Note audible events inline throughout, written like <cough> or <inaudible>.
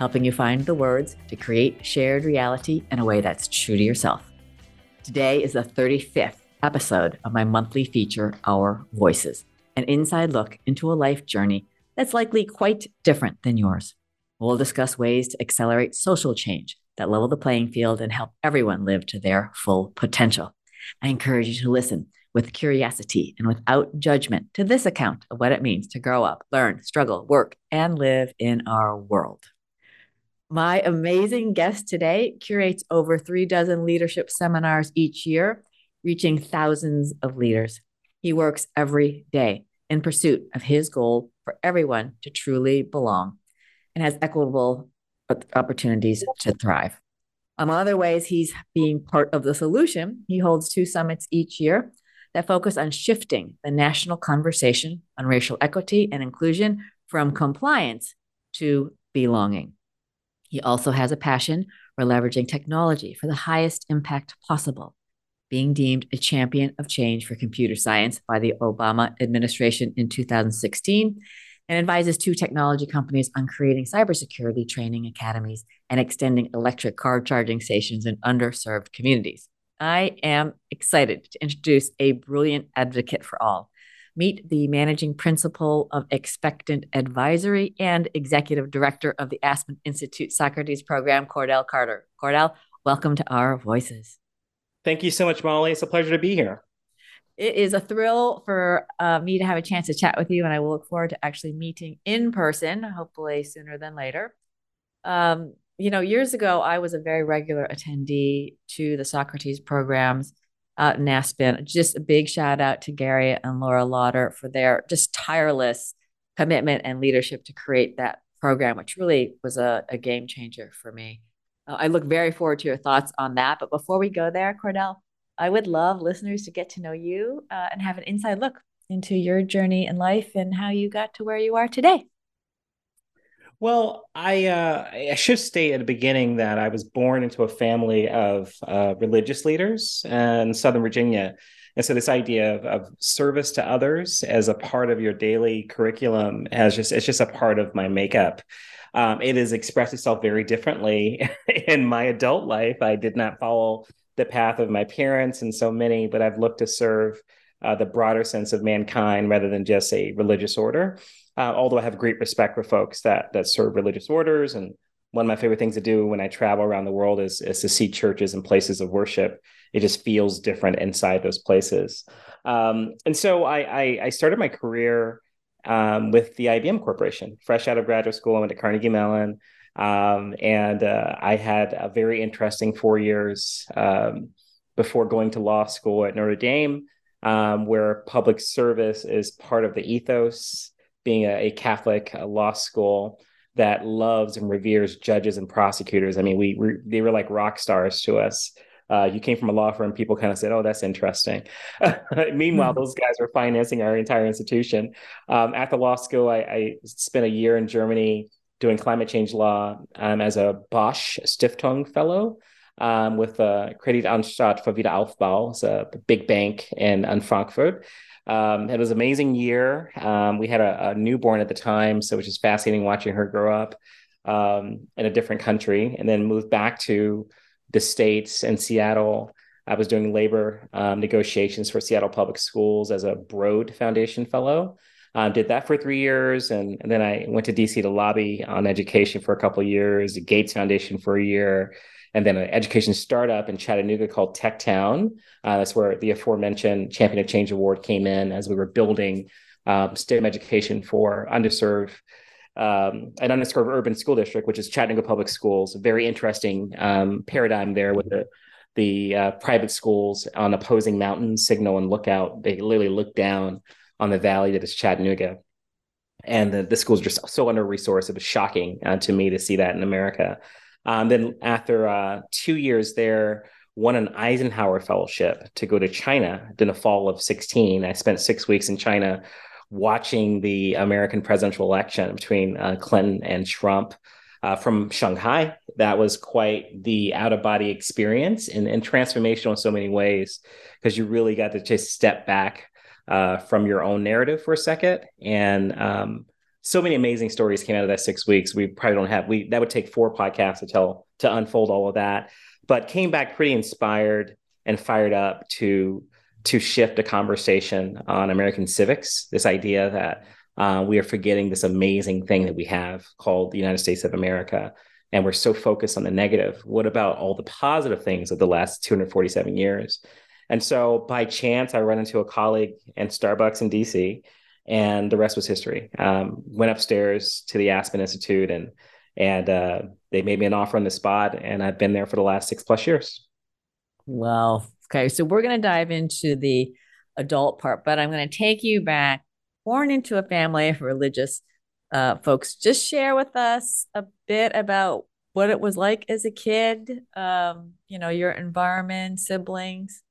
helping you find the words to create shared reality in a way that's true to yourself. Today is the 35th episode of my monthly feature, Our Voices, an inside look into a life journey that's likely quite different than yours. We'll discuss ways to accelerate social change that level the playing field and help everyone live to their full potential. I encourage you to listen with curiosity and without judgment to this account of what it means to grow up, learn, struggle, work, and live in our world. My amazing guest today curates over three dozen leadership seminars each year, reaching thousands of leaders. He works every day in pursuit of his goal for everyone to truly belong and has equitable opportunities to thrive. Among other ways, he's being part of the solution. He holds two summits each year that focus on shifting the national conversation on racial equity and inclusion from compliance to belonging. He also has a passion for leveraging technology for the highest impact possible, being deemed a champion of change for computer science by the Obama administration in 2016, and advises two technology companies on creating cybersecurity training academies and extending electric car charging stations in underserved communities. I am excited to introduce a brilliant advocate for all Meet the managing principal of Expectant Advisory and executive director of the Aspen Institute Socrates program, Cordell Carter. Cordell, welcome to Our Voices. Thank you so much, Molly. It's a pleasure to be here. It is a thrill for uh, me to have a chance to chat with you, and I will look forward to actually meeting in person, hopefully sooner than later. Um, you know, years ago, I was a very regular attendee to the Socrates programs out in Aspen. Just a big shout out to Gary and Laura Lauder for their just tireless commitment and leadership to create that program, which really was a, a game changer for me. Uh, I look very forward to your thoughts on that. But before we go there, Cordell, I would love listeners to get to know you uh, and have an inside look into your journey in life and how you got to where you are today. Well, I uh, I should state at the beginning that I was born into a family of uh, religious leaders in Southern Virginia, and so this idea of, of, service to others as a part of your daily curriculum has just it's just a part of my makeup. Um, it has expressed itself very differently <laughs> in my adult life. I did not follow the path of my parents and so many, but I've looked to serve uh, the broader sense of mankind rather than just a religious order. Uh, although I have great respect for folks that that serve religious orders, and one of my favorite things to do when I travel around the world is is to see churches and places of worship. It just feels different inside those places. Um, and so I, I, I started my career um, with the IBM Corporation. Fresh out of graduate school, I went to Carnegie Mellon, um, and uh, I had a very interesting four years um, before going to law school at Notre Dame, um, where public service is part of the ethos being a, a Catholic a law school that loves and reveres judges and prosecutors. I mean, we, we they were like rock stars to us. Uh, you came from a law firm, people kind of said, "Oh, that's interesting." <laughs> Meanwhile, mm-hmm. those guys were financing our entire institution. Um, at the law school, I, I, spent a year in Germany doing climate change law um, as a Bosch Stiftung fellow um, with the Kreditanstalt für Wiederaufbau, it's a big bank in, in Frankfurt. Um, it was an amazing year. Um, we had a, a, newborn at the time, so was just fascinating watching her grow up um, in a different country, and then moved back to the states and Seattle. I was doing labor um, negotiations for Seattle Public Schools as a Broad Foundation fellow. Um, did that for three years, and, and, then I went to DC to lobby on education for a couple years. The Gates Foundation for a year, and then an education startup in Chattanooga called Tech Town. Uh, that's where the aforementioned Champion of Change Award came in as we were building um, STEM education for underserved um, an underserved urban school district, which is Chattanooga Public Schools. Very interesting um, paradigm there with the the uh, private schools on opposing mountains, Signal and Lookout. They literally look down on the valley that is Chattanooga. And the, the schools are just so under resourced. It was shocking uh, to me to see that in America. Um, then after uh, two years there, won an Eisenhower Fellowship to go to China in the fall of 16. I spent six weeks in China watching the American presidential election between uh, Clinton and Trump uh, from Shanghai. That was quite the out of body experience and, and transformational in so many ways because you really got to just step back uh, from your own narrative for a second. And um, so many amazing stories came out of that six weeks. We probably don't have we that would take four podcasts to tell to unfold all of that, but came back pretty inspired and fired up to to shift a conversation on American civics. This idea that uh, we are forgetting this amazing thing that we have called the United States of America. And we're so focused on the negative. What about all the positive things of the last 247 years? And so by chance, I run into a colleague in Starbucks in DC, and the rest was history. Um, went upstairs to the Aspen Institute, and and uh, they made me an offer on the spot, and I've been there for the last six plus years. Well, okay, so we're going to dive into the adult part, but I'm going to take you back born into a family of religious uh, folks. Just share with us a bit about what it was like as a kid, um, you know, your environment, siblings.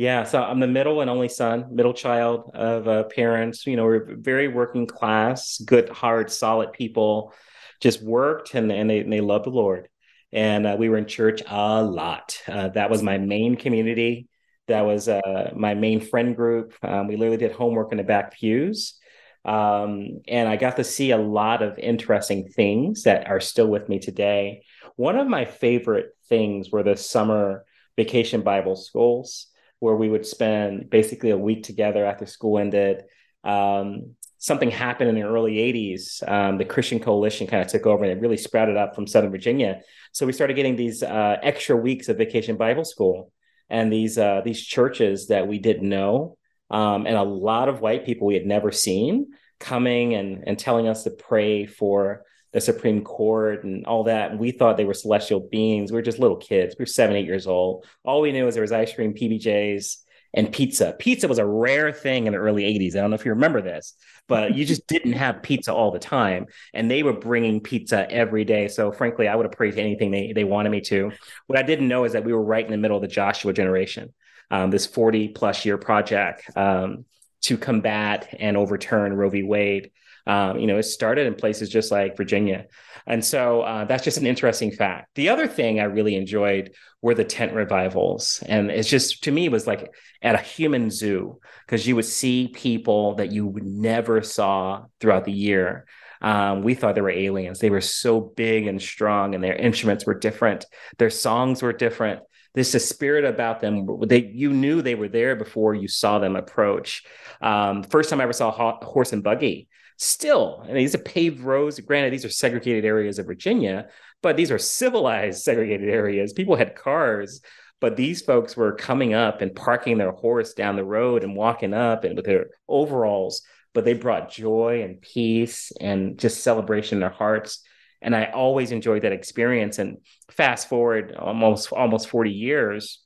Yeah, so I'm the middle and only son, middle child of uh, parents. You know, we're very working class, good, hard, solid people. Just worked and, and they and they loved the Lord. And uh, we were in church a lot. Uh, that was my main community. That was uh, my main friend group. Um, we literally did homework in the back pews. Um, and I got to see a lot of interesting things that are still with me today. One of my favorite things were the summer vacation Bible schools, where we would spend basically a week together after school ended. Um, something happened in the early 80s. Um, the Christian Coalition kind of took over and it really sprouted up from Southern Virginia. So we started getting these uh, extra weeks of vacation Bible school and these uh, these churches that we didn't know, um, and a lot of white people we had never seen coming and and telling us to pray for the Supreme Court and all that. And we thought they were celestial beings. We were just little kids. We were seven, eight years old. All we knew was there was ice cream, PBJs, and pizza. Pizza was a rare thing in the early 80s. I don't know if you remember this, but you just <laughs> didn't have pizza all the time. And they were bringing pizza every day. So, frankly, I would have prayed to anything they, they wanted me to. What I didn't know is that we were right in the middle of the Joshua generation, um, this 40 plus year project um, to combat and overturn Roe v. Wade. Um, you know, it started in places just like Virginia. And so uh, that's just an interesting fact. The other thing I really enjoyed were the tent revivals. And it's just, to me, it was like at a human zoo because you would see people that you never saw throughout the year. Um, we thought they were aliens. They were so big and strong, and their instruments were different. Their songs were different. There's a spirit about them. They you knew they were there before you saw them approach. Um, first time I ever saw a horse and buggy still, and these are paved roads. Granted, these are segregated areas of Virginia, but these are civilized <laughs> segregated areas. People had cars, but these folks were coming up and parking their horse down the road and walking up and with their overalls, but they brought joy and peace and just celebration in their hearts. And I always enjoyed that experience. And fast forward almost almost 40 years,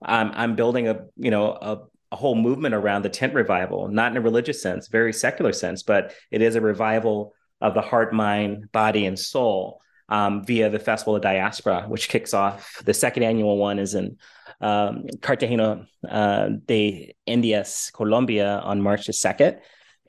I'm I'm building a you know a a whole movement around the tent revival, not in a religious sense, very secular sense, but it is a revival of the heart, mind, body, and soul um, via the Festival of Diaspora, which kicks off. The second annual one is in um, Cartagena uh, de Indias, Colombia, on March the second.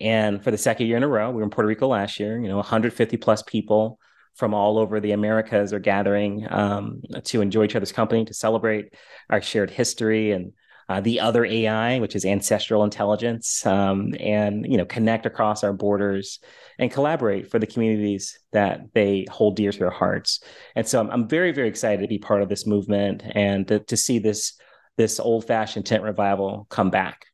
And for the second year in a row, we were in Puerto Rico last year. You know, 150 plus people from all over the Americas are gathering um, to enjoy each other's company, to celebrate our shared history and uh, the other AI, which is ancestral intelligence, um, and you know connect across our borders and collaborate for the communities that they hold dear to their hearts. And so I'm, I'm very very excited to be part of this movement and to, to see this this old fashioned tent revival come back.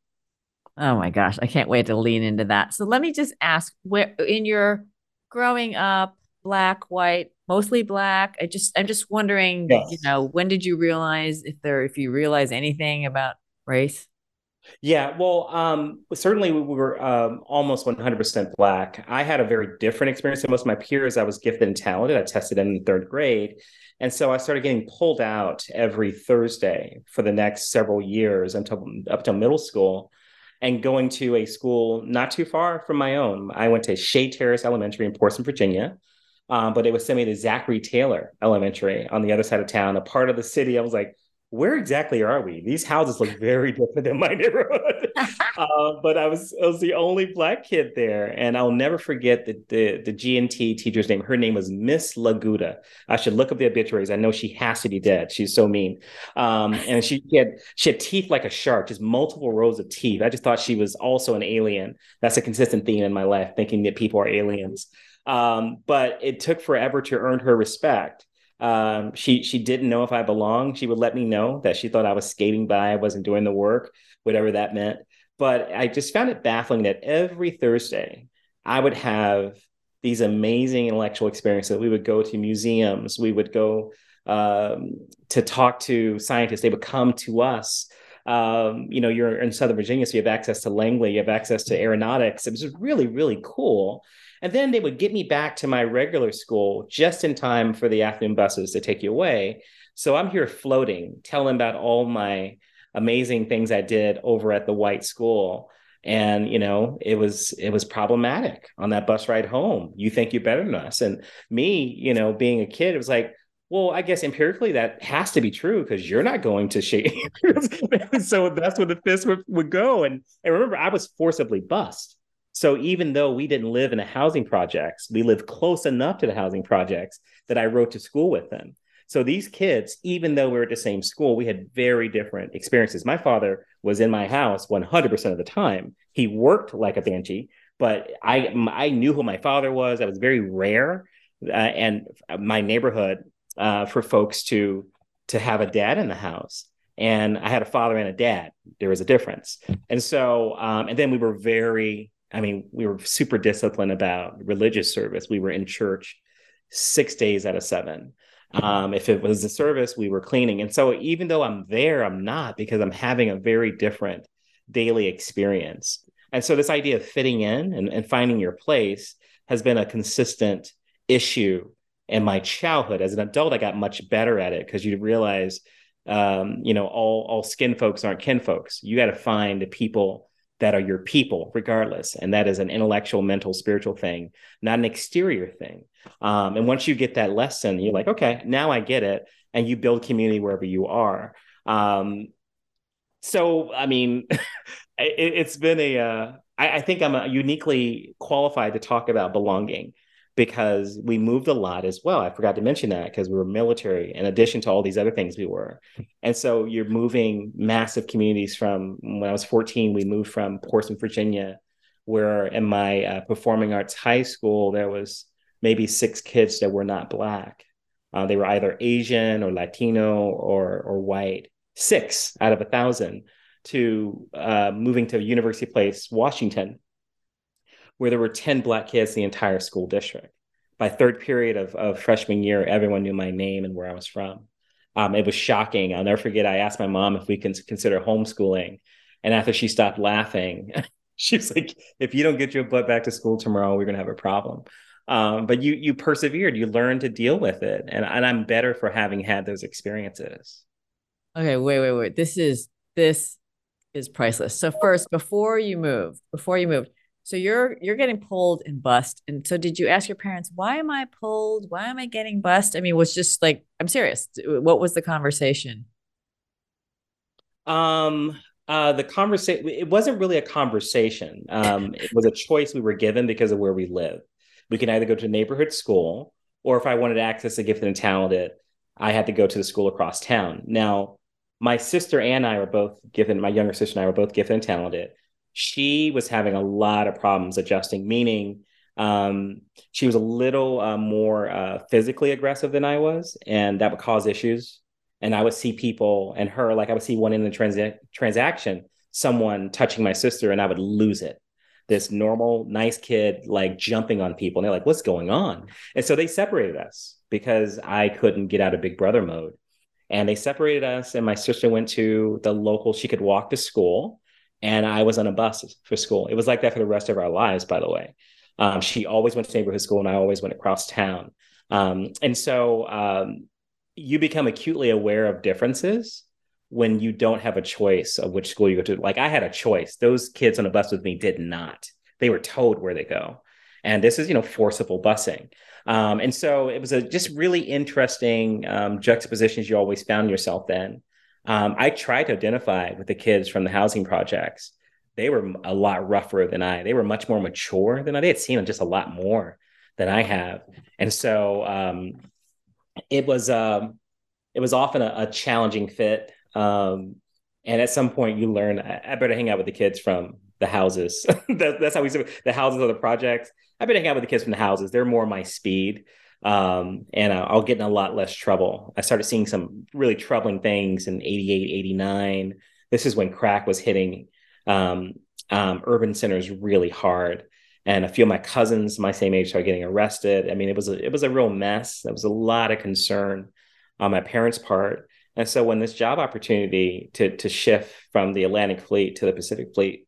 Oh my gosh, I can't wait to lean into that. So let me just ask, where in your growing up, black, white, mostly black. I just I'm just wondering, yes. you know, when did you realize if there if you realize anything about race? Yeah, well, um, certainly we were um, almost 100% black. I had a very different experience than most of my peers. I was gifted and talented. I tested in third grade. And so I started getting pulled out every Thursday for the next several years until up till middle school and going to a school not too far from my own. I went to Shea Terrace Elementary in Portsmouth, Virginia, Um, but it was sent me to Zachary Taylor Elementary on the other side of town, a part of the city. I was like, where exactly are we? These houses look very different than my <laughs> neighborhood. <laughs> uh, but I was I was the only black kid there, and I'll never forget the the, the G and T teacher's name. Her name was Miss Laguda. I should look up the obituaries. I know she has to be dead. She's so mean, um, and she, she had she had teeth like a shark, just multiple rows of teeth. I just thought she was also an alien. That's a consistent theme in my life, thinking that people are aliens. Um, but it took forever to earn her respect um, she she didn't know if I belonged. She would let me know that she thought I was skating by, I wasn't doing the work, whatever that meant. But I just found it baffling that every Thursday I would have these amazing intellectual experiences. We would go to museums, we would go um, to talk to scientists. They would come to us. Um, you know, you're in Southern Virginia, so you have access to Langley, you have access to aeronautics. It was really, really cool. And then they would get me back to my regular school just in time for the afternoon buses to take you away. So I'm here floating, telling about all my amazing things I did over at the white school. And you know, it was it was problematic on that bus ride home. You think you're better than us. And me, you know, being a kid, it was like, well, I guess empirically that has to be true because you're not going to shake. <laughs> so that's where the fist would, would go. And, and remember, I was forcibly bused. So even though we didn't live in the housing projects, we lived close enough to the housing projects that I wrote to school with them. So these kids, even though we were at the same school, we had very different experiences. My father was in my house 100% of the time. He worked like a banshee, but I I knew who my father was. That was very rare, uh, and my neighborhood uh, for folks to to have a dad in the house. And I had a father and a dad. There was a difference, and so um, and then we were very I mean, we were super disciplined about religious service. We were in church six days out of seven. Um, if it was a service, we were cleaning. And so even though I'm there, I'm not because I'm having a very different daily experience. And so this idea of fitting in and, and finding your place has been a consistent issue in my childhood. As an adult, I got much better at it because you realize, um, you know, all all skin folks aren't kin folks. You got to find the people that are your people regardless and that is an intellectual mental spiritual thing not an exterior thing um, and once you get that lesson you're like okay now i get it and you build community wherever you are um, so i mean <laughs> it, has been a uh, I, I think i'm uniquely qualified to talk about belonging because we moved a lot as well. I forgot to mention that because we were military in addition to all these other things we were. And so you're moving massive communities from when I was 14, we moved from Portsmouth, Virginia, where in my uh, performing arts high school, there was maybe six kids that were not Black. Uh, they were either Asian or Latino or, or white, six out of a thousand, to uh, moving to University Place, Washington, where there were 10 black kids in the entire school district. By third period of, of freshman year, everyone knew my name and where I was from. Um, it was shocking. I'll never forget. I asked my mom if we can consider homeschooling. And after she stopped laughing, <laughs> she was like, if you don't get your butt back to school tomorrow, we're going to have a problem. Um, but you you persevered. You learned to deal with it. And, and I'm better for having had those experiences. Okay, wait, wait, wait. This is this is priceless. So first, before you moved, before you moved, so you're you're getting pulled and bust. And so did you ask your parents, why am I pulled? Why am I getting bust? I mean, was just like, I'm serious. What was the conversation? Um uh, the conversation it wasn't really a conversation um, it was a choice we were given because of where we live we can either go to a neighborhood school or if i wanted to access a gifted and talented i had to go to the school across town now my sister and i were both given my younger sister and i were both gifted and talented she was having a lot of problems adjusting, meaning um, she was a little uh, more uh, physically aggressive than I was, and that would cause issues. And I would see people and her, like I would see one in the trans- transaction, someone touching my sister, and I would lose it. This normal, nice kid, like jumping on people, and they're like, "What's going on?" And so they separated us because I couldn't get out of Big Brother mode, and they separated us. And my sister went to the local; she could walk to school and I was on a bus for school. It was like that for the rest of our lives, by the way. Um, she always went to neighborhood school, and I always went across town. Um, and so um, you become acutely aware of differences when you don't have a choice of which school you go to. Like I had a choice; those kids on a bus with me did not. They were told where they go, and this is you know forcible busing. Um, and so it was a just really interesting um, juxtapositions you always found yourself in. Um, I tried to identify with the kids from the housing projects. They were a lot rougher than I. They were much more mature than I. They had seen just a lot more than I have, and so um, it was um, it was often a, a challenging fit. Um, and at some point, you learn I, I, better hang out with the kids from the houses. <laughs> that, that's how we say the houses of the projects. I better hang out with the kids from the houses. They're more my speed um, and uh, I'll get in a lot less trouble. I started seeing some really troubling things in 88, 89. This is when crack was hitting um, um, urban centers really hard. And a few of my cousins, my same age, started getting arrested. I mean, it was a, it was a real mess. There was a lot of concern on my parents' part. And so when this job opportunity to to shift from the Atlantic Fleet to the Pacific Fleet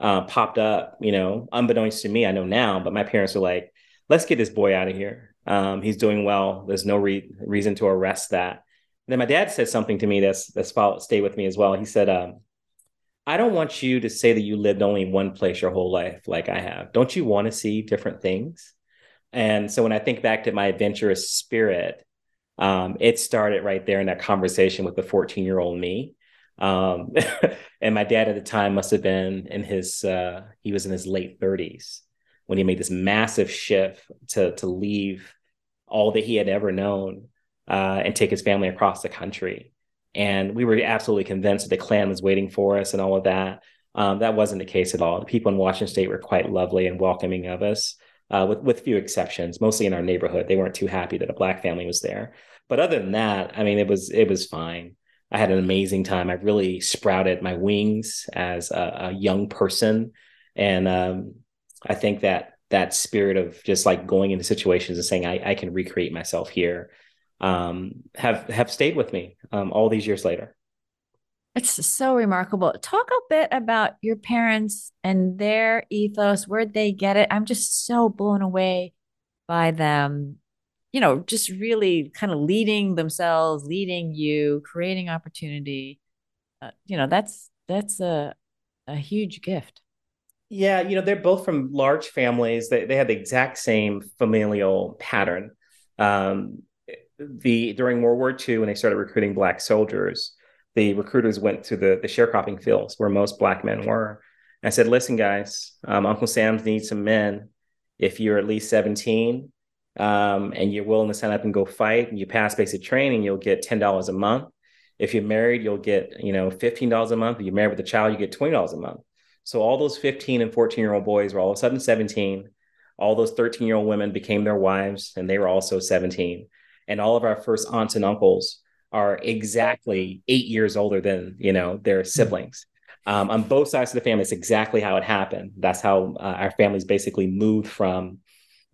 uh, popped up, you know, unbeknownst to me, I know now, but my parents were like, "Let's get this boy out of here. Um, he's doing well. There's no re- reason to arrest that. And then my dad said something to me that's that's followed, stayed with me as well. He said, um, "I don't want you to say that you lived only in one place your whole life, like I have. Don't you want to see different things?" And so when I think back to my adventurous spirit, um, it started right there in that conversation with the 14 year old me. Um, <laughs> and my dad at the time must have been in his uh, he was in his late 30s when he made this massive shift to to leave all that he had ever known uh, and take his family across the country. And we were absolutely convinced that the Klan was waiting for us and all of that. Um, that wasn't the case at all. The people in Washington State were quite lovely and welcoming of us, uh, with with few exceptions. Mostly in our neighborhood, they weren't too happy that a black family was there. But other than that, I mean, it was it was fine. I had an amazing time. I really sprouted my wings as a, a young person, and um, I think that that spirit of just like going into situations and saying I, I can recreate myself here um, have have stayed with me um, all these years later. It's so remarkable. Talk a bit about your parents and their ethos. Where'd they get it? I'm just so blown away by them. You know, just really kind of leading themselves, leading you, creating opportunity. Uh, you know, that's that's a a huge gift. Yeah, you know, they're both from large families. They they had the exact same familial pattern. Um, the during World War II, when they started recruiting black soldiers, the recruiters went to the the sharecropping fields where most black men were. And I said, "Listen, guys, um, Uncle Sam's needs some men. If you're at least 17 um, and you're willing to sign up and go fight, and you pass basic training, you'll get ten dollars a month. If you're married, you'll get you know fifteen dollars a month. If you're married with a child, you get twenty dollars a month." So all those 15 and 14 year old boys were all of a sudden 17. All those 13 year old women became their wives and they were also 17. And all of our first aunts and uncles are exactly eight years older than, you know, their siblings. Um, on both sides of the family, it's exactly how it happened. That's how uh, our families basically moved from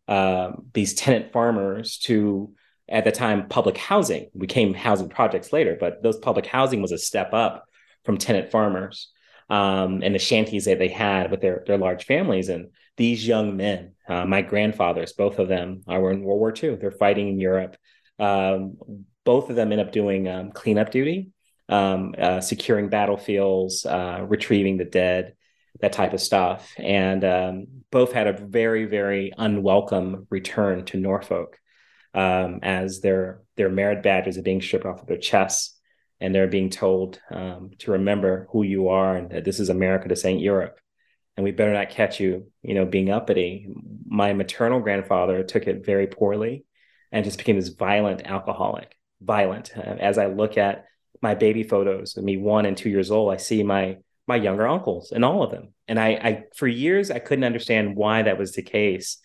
uh, these tenant farmers to, at the time, public housing. We came housing projects later, but those public housing was a step up from tenant farmers um, and the shanties that they had with their their large families. And these young men, uh, my grandfathers, both of them were in World War II. They're fighting in Europe. Um, both of them end up doing um, cleanup duty, um, uh, securing battlefields, uh, retrieving the dead, that type of stuff. And um, both had a very, very unwelcome return to Norfolk um, as their their merit badges are being stripped off of their chests and they're being told um, to remember who you are and that this is America, this ain't Europe, and we better not catch you, you know, being uppity. My maternal grandfather took it very poorly, and just became this violent alcoholic. Violent. As I look at my baby photos of me one and two years old, I see my my younger uncles and all of them, and I, I for years I couldn't understand why that was the case.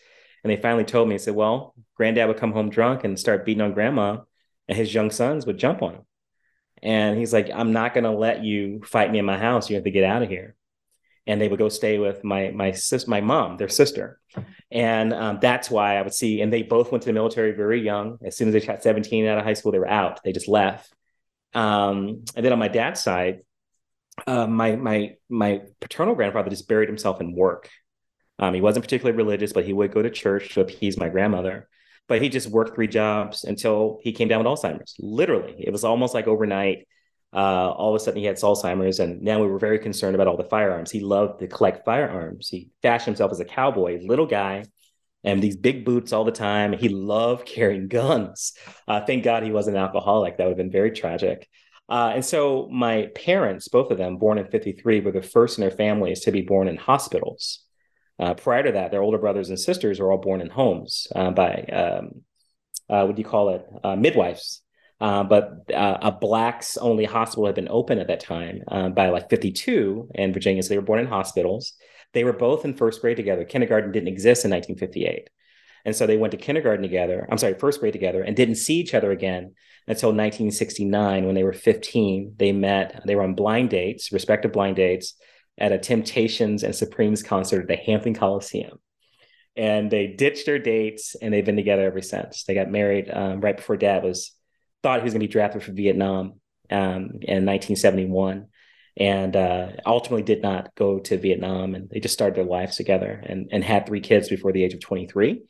And they finally told me, I said, well, granddad would come home drunk and start beating on grandma, and his young sons would jump on him. And he's like, I'm not going to let you fight me in my house. You have to get out of here. And they would go stay with my my sis, my mom, their sister, and um, that's why I would see. And they both went to the military very young. As soon as they got 17 out of high school, they were out. They just left. Um, and then on my dad's side, uh, my my my paternal grandfather just buried himself in work. Um, he wasn't particularly religious, but he would go to church to appease my grandmother but he just worked three jobs until he came down with Alzheimer's. Literally, it was almost like overnight. Uh, all of a sudden, he had Alzheimer's, and now we were very concerned about all the firearms. He loved to collect firearms. He fashioned himself as a cowboy, little guy, and these big boots all the time. He loved <laughs> carrying guns. Uh, thank God he wasn't an alcoholic. That would have been very tragic. Uh, and so my parents, both of them, born in 53, were the first in their families to be born in hospitals. Uh, prior to that, their older brothers and sisters were all born in homes uh, by, um, uh, what do you call it, uh, midwives. Uh, but a blacks only hospital had been open at that time by like 52 in Virginia. So they were born in hospitals. They were both in first grade together. Kindergarten didn't exist in 1958. And so they went to kindergarten together. I'm sorry, first grade together and didn't see each other again until 1969 when they were 15. They met, they were on blind dates, respective blind dates at a Temptations and Supremes concert at the Hampton Coliseum. And they ditched their dates and they've been together ever since. They got married um, right before dad was thought he was going to be drafted for Vietnam um, in 1971 and uh, ultimately did not go to Vietnam. And they just started their lives together and, and had three kids before the age of 23.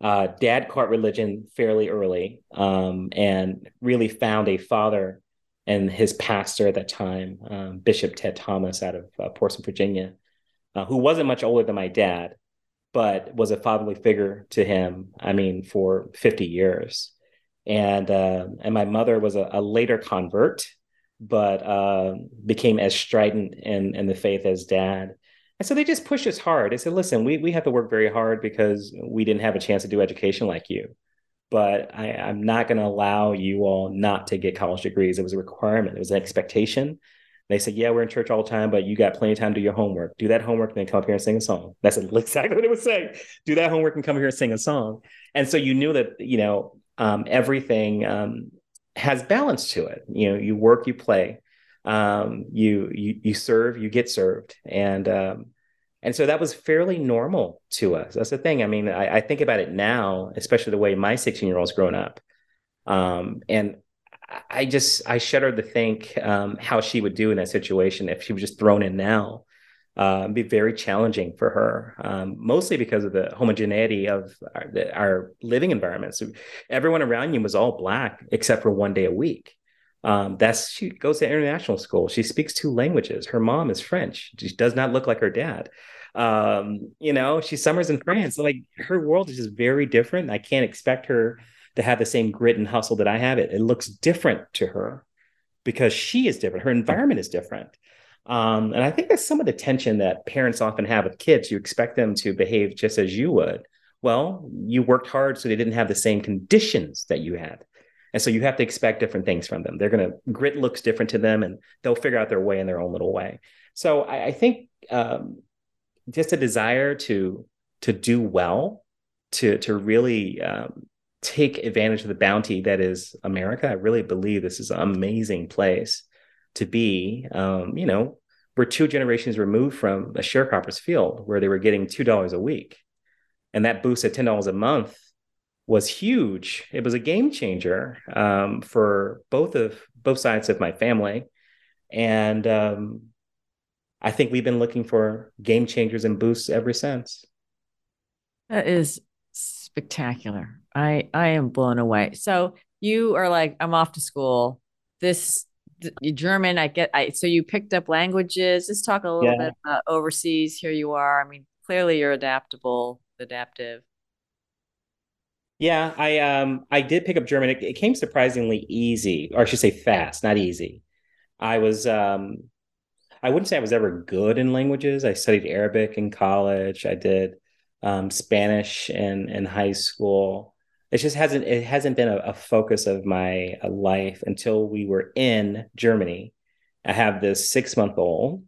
Uh, dad caught religion fairly early um, and really found a father and his pastor at that time, um, Bishop Ted Thomas out of uh, Portsmouth, Virginia, uh, who wasn't much older than my dad, but was a fatherly figure to him. I mean, for 50 years. And uh, and my mother was a, a later convert, but uh, became as strident in, in the faith as dad. And so they just pushed us hard. They said, listen, we, we have to work very hard because we didn't have a chance to do education like you but I, am not going to allow you all not to get college degrees. It was a requirement, it was an expectation. They said, Yeah, we're in church all the time, but you got plenty of time to do your homework. Do that homework and then come up here and sing a song. That's <laughs> exactly what it was saying. Do that homework and come here and sing a song. And so you knew that, you know, um, everything um, has balance to it. You know, you work, you play, um, you, you, you serve, you get served. And, um, and so that was fairly normal to us. That's the thing. I mean, I, I think about it now, especially the way my 16 year old's grown up. Um, and I just, I shudder to think um, how she would do in that situation if she was just thrown in now. Uh, be very challenging for her, um, mostly because of the homogeneity of our, the, our living environments. Everyone around you was all black except for one day a week. Um, that's she goes to international school. She speaks two languages. Her mom is French. She does not look like her dad. Um, you know, she summers in France. Like her world is just very different. I can't expect her to have the same grit and hustle that I have. It it looks different to her because she is different. Her environment is different. Um, and I think that's some of the tension that parents often have with kids. You expect them to behave just as you would. Well, you worked hard so they didn't have the same conditions that you had. And so you have to expect different things from them. They're going to grit looks different to them, and they'll figure out their way in their own little way. So I, I think um, just a desire to to do well, to to really um, take advantage of the bounty that is America. I really believe this is an amazing place to be. Um, you know, we're two generations removed from a sharecroppers field where they were getting two dollars a week, and that boost at ten dollars a month was huge. It was a game changer um, for both of both sides of my family, and um, I think we've been looking for game changers and boosts ever since. That is spectacular. I I am blown away. So you are like, I'm off to school. This German, I get. I so you picked up languages. Let's talk a little yeah. bit about overseas. Here you are. I mean, clearly you're adaptable, adaptive. Yeah, I um I did pick up German. It, it, came surprisingly easy, or I should say fast, not easy. I was um I wouldn't say I was ever good in languages. I studied Arabic in college. I did um, Spanish in in high school. It just hasn't it hasn't been a, a focus of my uh, life until we were in Germany. I have this six month old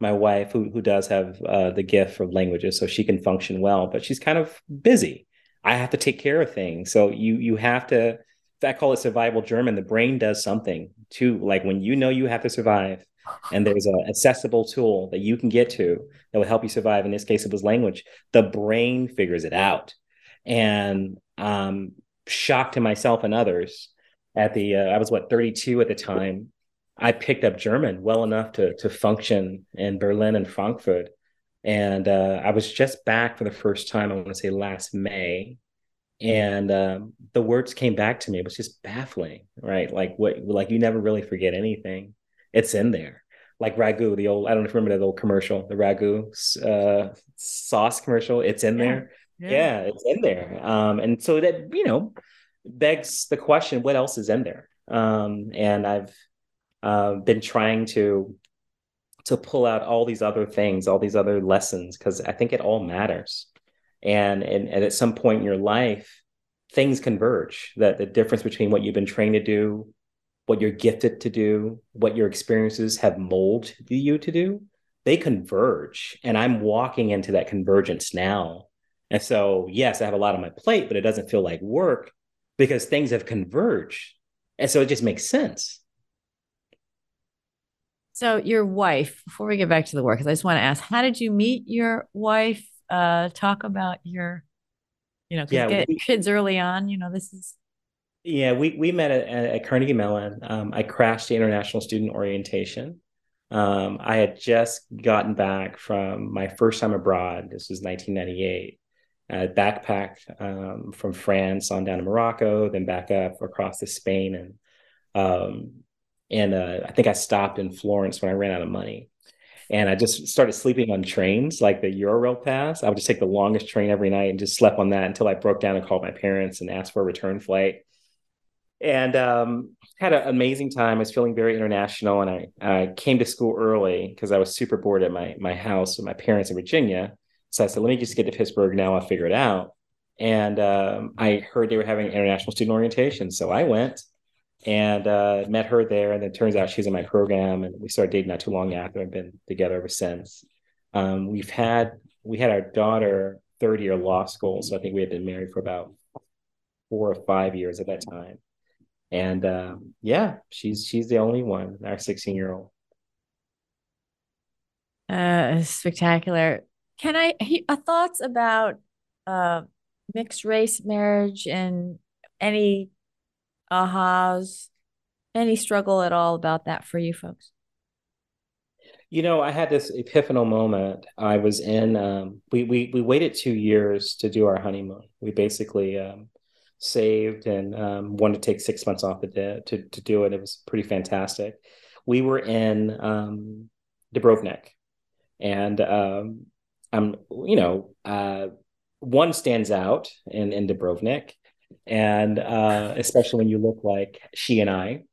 my wife who who does have uh, the gift for languages so she can function well but she's kind of busy I have to take care of things. So you you have to I call it survival German. The brain does something too. Like when you know you have to survive, and there's an accessible tool that you can get to that will help you survive. In this case, it was language. The brain figures it out, and um, shocked to myself and others. At the uh, I was what 32 at the time. I picked up German well enough to to function in Berlin and Frankfurt and uh, I was just back for the first time. I want to say last May, and um, the words came back to me. It was just baffling, right? Like what? Like you never really forget anything. It's in there. Like ragu, the old I don't know if you remember that old commercial, the ragu uh, sauce commercial. It's in yeah. there. Yeah. yeah, it's in there. Um, and so that, you know, begs the question, what else is in there? Um, and I've uh, been trying to to pull out all these other things, all these other lessons, because I think it all matters. And, and and at some point in your life, things converge. That the difference between what you've been trained to do, what you're gifted to do, what your experiences have molded you to do, they converge. And I'm walking into that convergence now. And so, yes, I have a lot on my plate, but it doesn't feel like work because things have converged. And so it just makes sense. So, your wife, before we get back to the work, because I just want to ask, how did you meet your wife? Uh, talk about your, you know, yeah, get we, kids early on. You know, this is yeah, we we met at, at Carnegie Mellon. Um, I crashed the international student orientation. Um, I had just gotten back from my first time abroad. This was 1998. I backpacked um, from France on down to Morocco, then back up across to Spain, and um, and uh, I think I stopped in Florence when I ran out of money. And I just started sleeping on trains like the Eurail pass. I would just take the longest train every night and just slept on that until I broke down and called my parents and asked for a return flight and um, had an amazing time. I was feeling very international, and I, I came to school early because I was super bored at my my house with my parents in Virginia. So I said, "Let me just get to Pittsburgh now. I'll figure it out." And um, I heard they were having international student orientation, so I went and uh, met her there. And then turns out she's in my program, and we started dating not too long after. I've been together ever since. Um, we've had we had our daughter third year law school, so I think we had been married for about four or five years at that time and um, yeah, she's she's the only one, our 16 year old. Uh, spectacular. Can I uh, thoughts about uh, mixed race marriage and any ahas, any struggle at all about that for you folks? You know, I had this epiphanal moment. I was in. Um, we we we waited two years to do our honeymoon. We basically um, saved and um, wanted to take six months off the to, to do it. It was pretty fantastic. We were in um, Dubrovnik, and um, I'm, you know, uh, one stands out in, in Dubrovnik, and uh, especially when you look like she and I.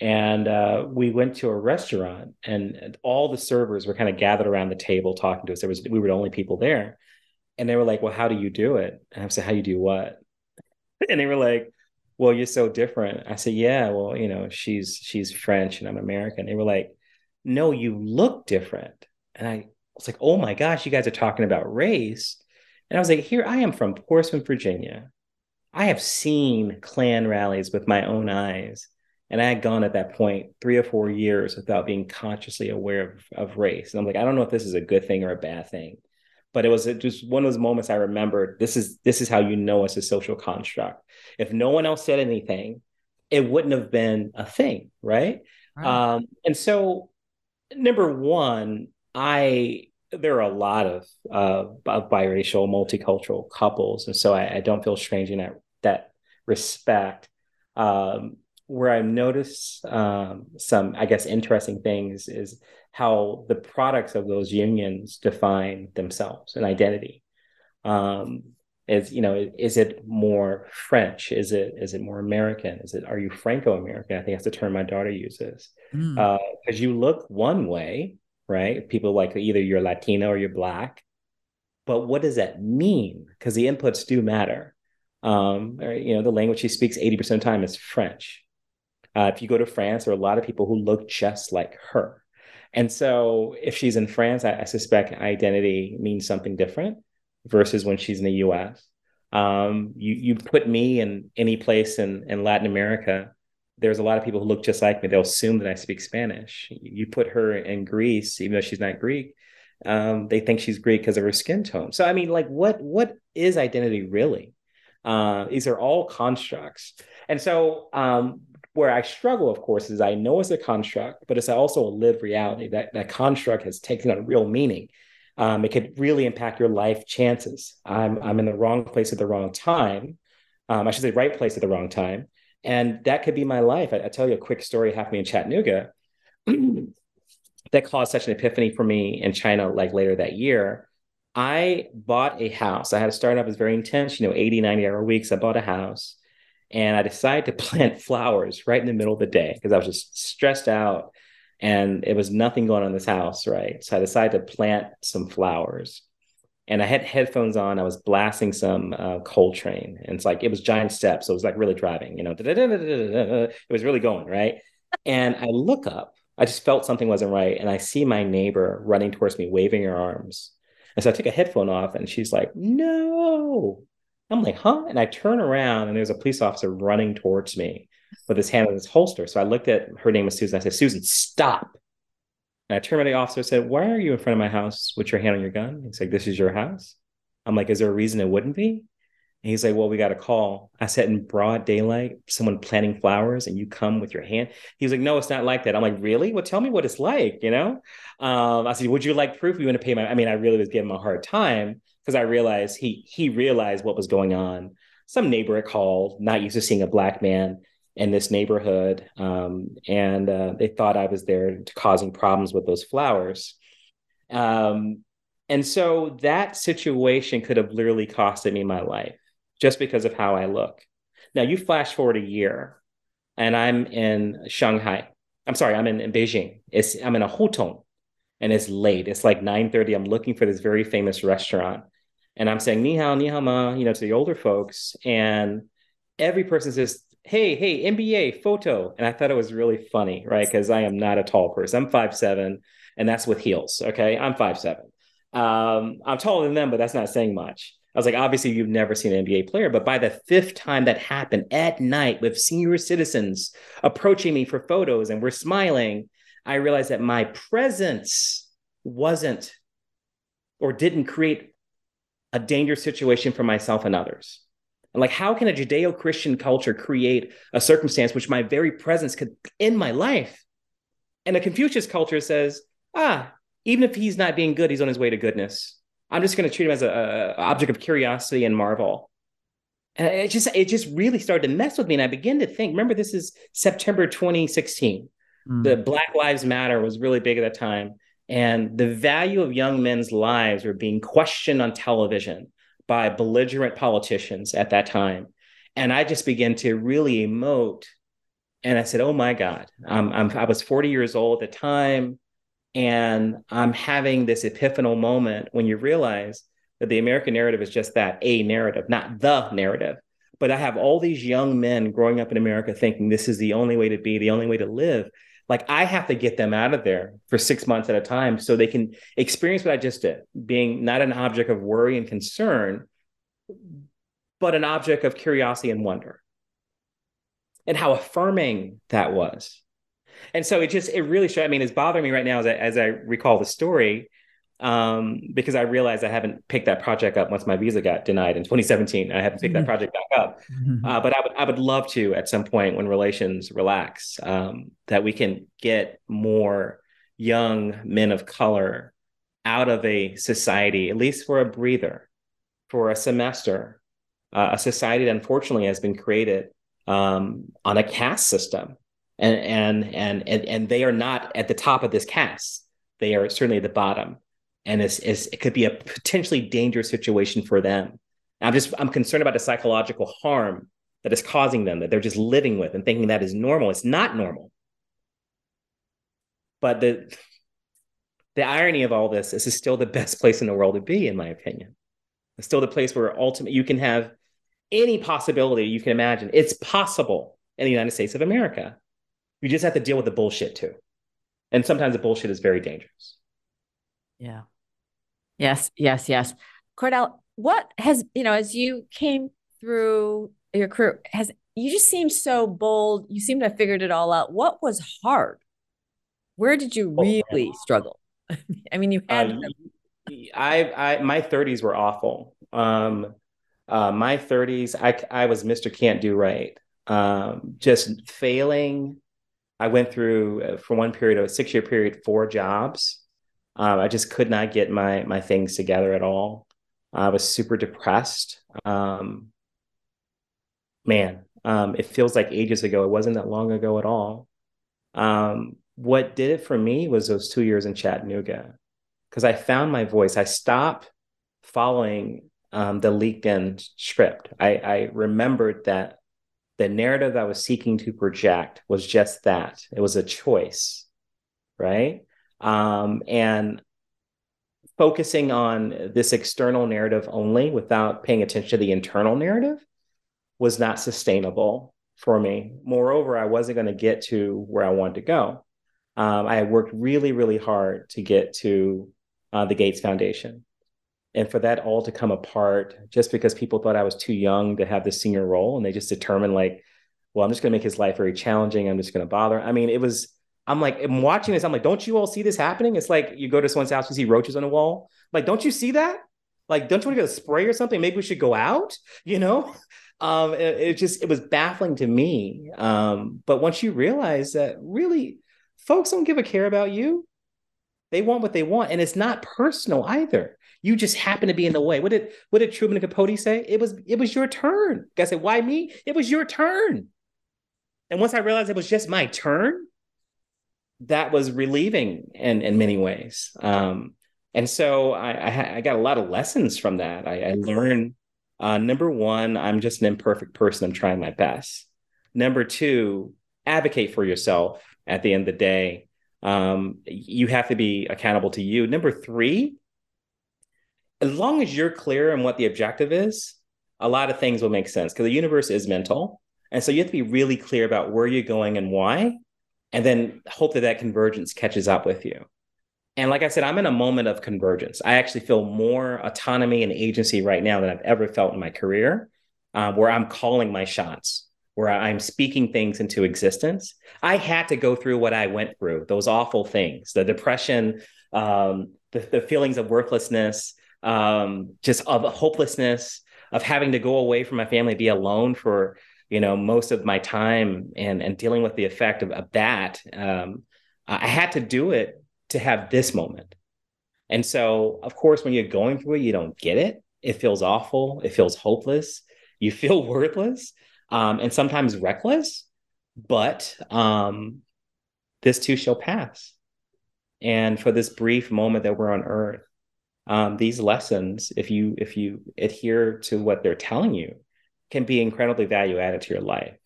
And uh, we went to a restaurant, and all the servers were kind of gathered around the table talking to us. There was we were the only people there, and they were like, "Well, how do you do it?" And I said, "How you do what?" <laughs> and they were like, well, you're so different. I said, yeah, well, you know, she's she's French and I'm American. They were like, no, you look different. And I was like, oh my gosh, you guys are talking about race. And I was like, here I am from Portsmouth, Virginia. I have seen Klan rallies with my own eyes. And I had gone at that point three or four years without being consciously aware of, of race. And I'm like, I don't know if this is a good thing or a bad thing but it was just one of those moments I remembered. This is this is how you know it's a social construct. If no one else said anything, it wouldn't have been a thing, right? right. Um, and so, number one, I there are a lot of uh, of biracial, multicultural couples, and so I, I don't feel strange in that that respect. Um, where I've noticed um, some, I guess, interesting things is how the products of those unions define themselves and identity. Um, is you know, is it more French? Is it is it more American? Is it are you Franco American? I think that's the term my daughter uses because mm. uh, you look one way, right? People like either you're Latino or you're Black, but what does that mean? Because the inputs do matter. Um, or, you know, the language she speaks 80% of the time is French. Uh, if you go to France, there are a lot of people who look just like her. And so if she's in France, I, I suspect identity means something different versus when she's in the US. Um, you you put me in any place in, in Latin America, there's a lot of people who look just like me. They'll assume that I speak Spanish. You put her in Greece, even though she's not Greek, um, they think she's Greek because of her skin tone. So I mean, like, what what is identity really? Uh, these are all constructs, and so um, where I struggle, of course, is I know it's a construct, but it's also a lived reality. That that construct has taken on real meaning. Um, it could really impact your life chances. I'm I'm in the wrong place at the wrong time. Um, I should say right place at the wrong time, and that could be my life. I, I tell you a quick story happening in Chattanooga <clears throat> that caused such an epiphany for me in China. Like later that year, I bought a house. I had a startup, off as very intense, you know, 80, 90 hour weeks. I bought a house and I decided to <laughs> plant flowers right in the middle of the day because I was just stressed out and it was nothing going on in this house, right? So I decided to plant some flowers. And I had headphones on. I was blasting some uh, Coltrane, and it's like it was giant steps, so it was like really driving, you know. It was really going right. And I look up. I just felt something wasn't right, and I see my neighbor running towards me, waving her arms. And so I took a headphone off, and she's like, "No." I'm like, "Huh?" And I turn around, and there's a police officer running towards me with his hand in his holster. So I looked at her name was Susan. I said, Susan, stop. And I turned to the officer and said, Why are you in front of my house with your hand on your gun? He's like, This is your house. I'm like, Is there a reason it wouldn't be? And he's like, Well, we got a call. I said, In broad daylight, someone planting flowers and you come with your hand. He was like, No, it's not like that. I'm like, Really? Well, tell me what it's like, you know? Um, I said, Would you like proof? You want to pay my I mean, I really was giving him a hard time because I realized he he realized what was going on. Some neighbor had called, not used to seeing a black man in this neighborhood, um, and uh, they thought I was there causing problems with those flowers. Um, and so that situation could have literally costed me my life just because of how I look. Now you flash forward a year, and I'm in Shanghai. I'm sorry, I'm in, in Beijing. It's I'm in a hutong, and it's late. It's like 9:30. I'm looking for this very famous restaurant, and I'm saying ni hao, ni hao ma, you know, to the older folks, and every person says hey, hey, NBA photo. And I thought it was really funny, right? Because I am not a tall person. I'm five seven, and that's with heels. Okay. I'm five seven. Um, I'm taller than them, but that's not saying much. I was like, obviously, you've never seen an NBA player, but by the fifth time that happened at night with senior citizens approaching me for photos and we're smiling, I realized that my presence wasn't or didn't create a dangerous situation for myself and others. And like, how can a Judeo Christian culture create a circumstance which my very presence could end my life? And a Confucius culture says, ah, even if he's not being good, he's on his way to goodness. I'm just going to treat him as a, a, object of curiosity and marvel. And it just it just really started to mess with me. And I began to think, remember, this is September 2016. Mm. The Black Lives Matter was really big at that time. And the value of young men's lives were being questioned on television by belligerent politicians at that time. And I just began to really emote. And I said, Oh my God, I'm, I'm, I was 40 years old at the time. And I'm having this epiphanal moment when you realize that the American narrative is just that a narrative, not the narrative. But I have all these young men growing up in America thinking this is the only way to be, the only way to live. Like I have to get them out of there for six months at a time so they can experience what I just did, being not an object of worry and concern, but an object of curiosity and wonder. And how affirming that was. And so it just, it really showed. I mean, it's bothering me right now as I, as I recall the story um, because I realized I haven't picked that project up once my visa got denied in 2017. I haven't picked that mm-hmm. project back up, mm-hmm. uh, but I would I would love to at some point when relations relax um, that we can get more young men of color out of a society, at least for a breather, for a semester, uh, a society that unfortunately has been created um, on a caste system, and, and and and and they are not at the top of this cast. They are certainly at the bottom and it's, it's, it could be a potentially dangerous situation for them. I'm just I'm concerned about the psychological harm that is causing them that they're just living with and thinking that is normal. It's not normal. But the the irony of all this is still the best place in the world to be, in my opinion. It's still the place where ultimately you can have any possibility you can imagine. It's possible in the United States of America. You just have to deal with the bullshit too. And sometimes the bullshit is very dangerous. Yeah. Yes, yes, yes. Cordell, what has, you know, as you came through your career, has you just seem so bold. You seem to have figured it all out. What was hard? Where did you oh, really oh, struggle? <laughs> I mean, you had. Uh, I, I, my 30s were awful. Um, uh, my 30s, I, I was Mr. Can't Do Right. Um, just failing. I went through, uh, for one period, a six year period, four jobs. Um, I just could not get my my things together at all. I was super depressed. Um, man, um, it feels like ages ago. It wasn't that long ago at all. Um, what did it for me was those two years in Chattanooga, because I found my voice. I stopped following um, the LinkedIn script. I, I remembered that the narrative I was seeking to project was just that it was a choice, right? Um, and focusing on this external narrative only without paying attention to the internal narrative was not sustainable for me. Moreover, I wasn't going to get to where I wanted to go. Um, I worked really, really hard to get to uh, the Gates Foundation. And for that all to come apart just because people thought I was too young to have the senior role and they just determined, like, well, I'm just going to make his life very challenging. I'm just going to bother. I mean, it was, I'm like, I'm watching this. I'm like, don't you all see this happening? It's like you go to someone's house, you see roaches on the wall. Like, don't you see that? Like, don't you want to get a spray or something? Maybe we should go out, <laughs> you know? Um, it, it just, it was baffling to me. Um, but once you realize that really folks don't give a care about you, they want what they want. And it's not personal either. You just happen to be in the way. What did what did Truman Capote say? It was it was your turn. I said, why me? It was your turn. And once I realized it was just my turn, that was relieving in in many ways. Um, and so I, I, I, got a lot of lessons from that. I, I learned uh, number one, I'm just an imperfect person. I'm trying my best. Number two, advocate for yourself. At the end of the day, um, you have to be accountable to you. Number three, as long as you're clear on what the objective is, a lot of things will make sense because the universe is mental. And so you have to be really clear about where you're going and why and then hope that that convergence catches up with you. And like I said, I'm in a moment of convergence. I actually feel more autonomy and agency right now than I've ever felt in my career, uh, where I'm calling my shots, where I'm speaking things into existence. I had to go through what I went through, those awful things, the depression, um, the, the, feelings of worthlessness, um, just of hopelessness, of having to go away from my family, be alone for you know most of my time and and dealing with the effect of, of that um, i had to do it to have this moment. And so of course when you're going through it you don't get it. It feels awful. It feels hopeless. You feel <laughs> worthless um, and sometimes reckless. But um, this too shall pass. And for this brief moment that we're on earth um, these lessons if you if you adhere to what they're telling you can be incredibly value added to your life.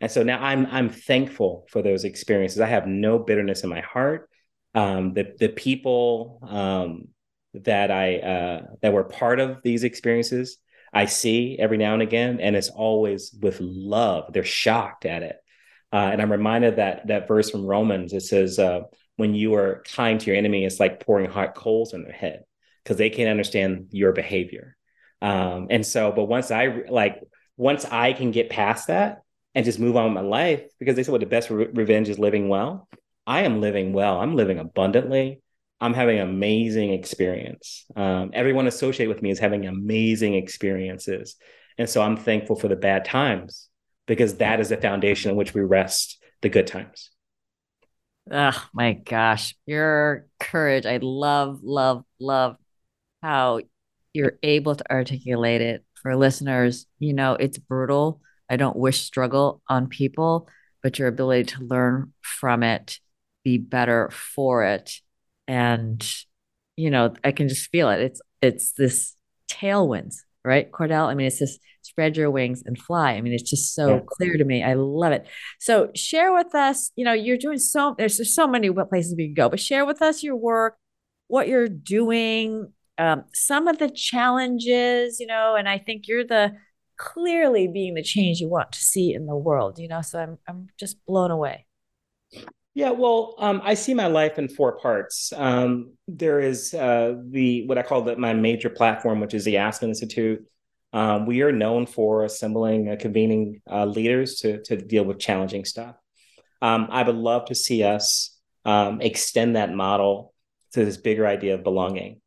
And so now I'm I'm thankful for those experiences. I have no bitterness in my heart. Um, the the people um, that I uh, that were part of these experiences, I see every now and again, and it's always with love. They're shocked at it, uh, and I'm reminded that that verse from Romans. It says, uh, "When you are kind to your enemy, it's like pouring hot coals on their head because they can't understand your behavior." Um, and so, but once I like once I can get past that and just move on with my life, because they said, well, the best re- revenge is living well. I am living well. I'm living abundantly. I'm having an amazing experience. Um, everyone associated with me is having amazing experiences. And so I'm thankful for the bad times because that is the foundation on which we rest the good times. Oh my gosh, your courage. I love, love, love how you're able to articulate it for listeners, you know, it's brutal. I don't wish struggle on people, but your ability to learn from it, be better for it. And, you know, I can just feel it. It's it's this tailwinds, right? Cordell. I mean, it's just spread your wings and fly. I mean, it's just so yeah. clear to me. I love it. So share with us, you know, you're doing so there's, there's so many places we can go, but share with us your work, what you're doing, um, some of the challenges, you know, and I think you're the clearly being the change you want to see in the world, you know. So I'm I'm just blown away. Yeah, well, um, I see my life in four parts. Um, there is uh, the what I call the, my major platform, which is the Aspen Institute. Um, we are known for assembling, uh, convening uh, leaders to to deal with challenging stuff. Um, I would love to see us um, extend that model to this bigger idea of belonging.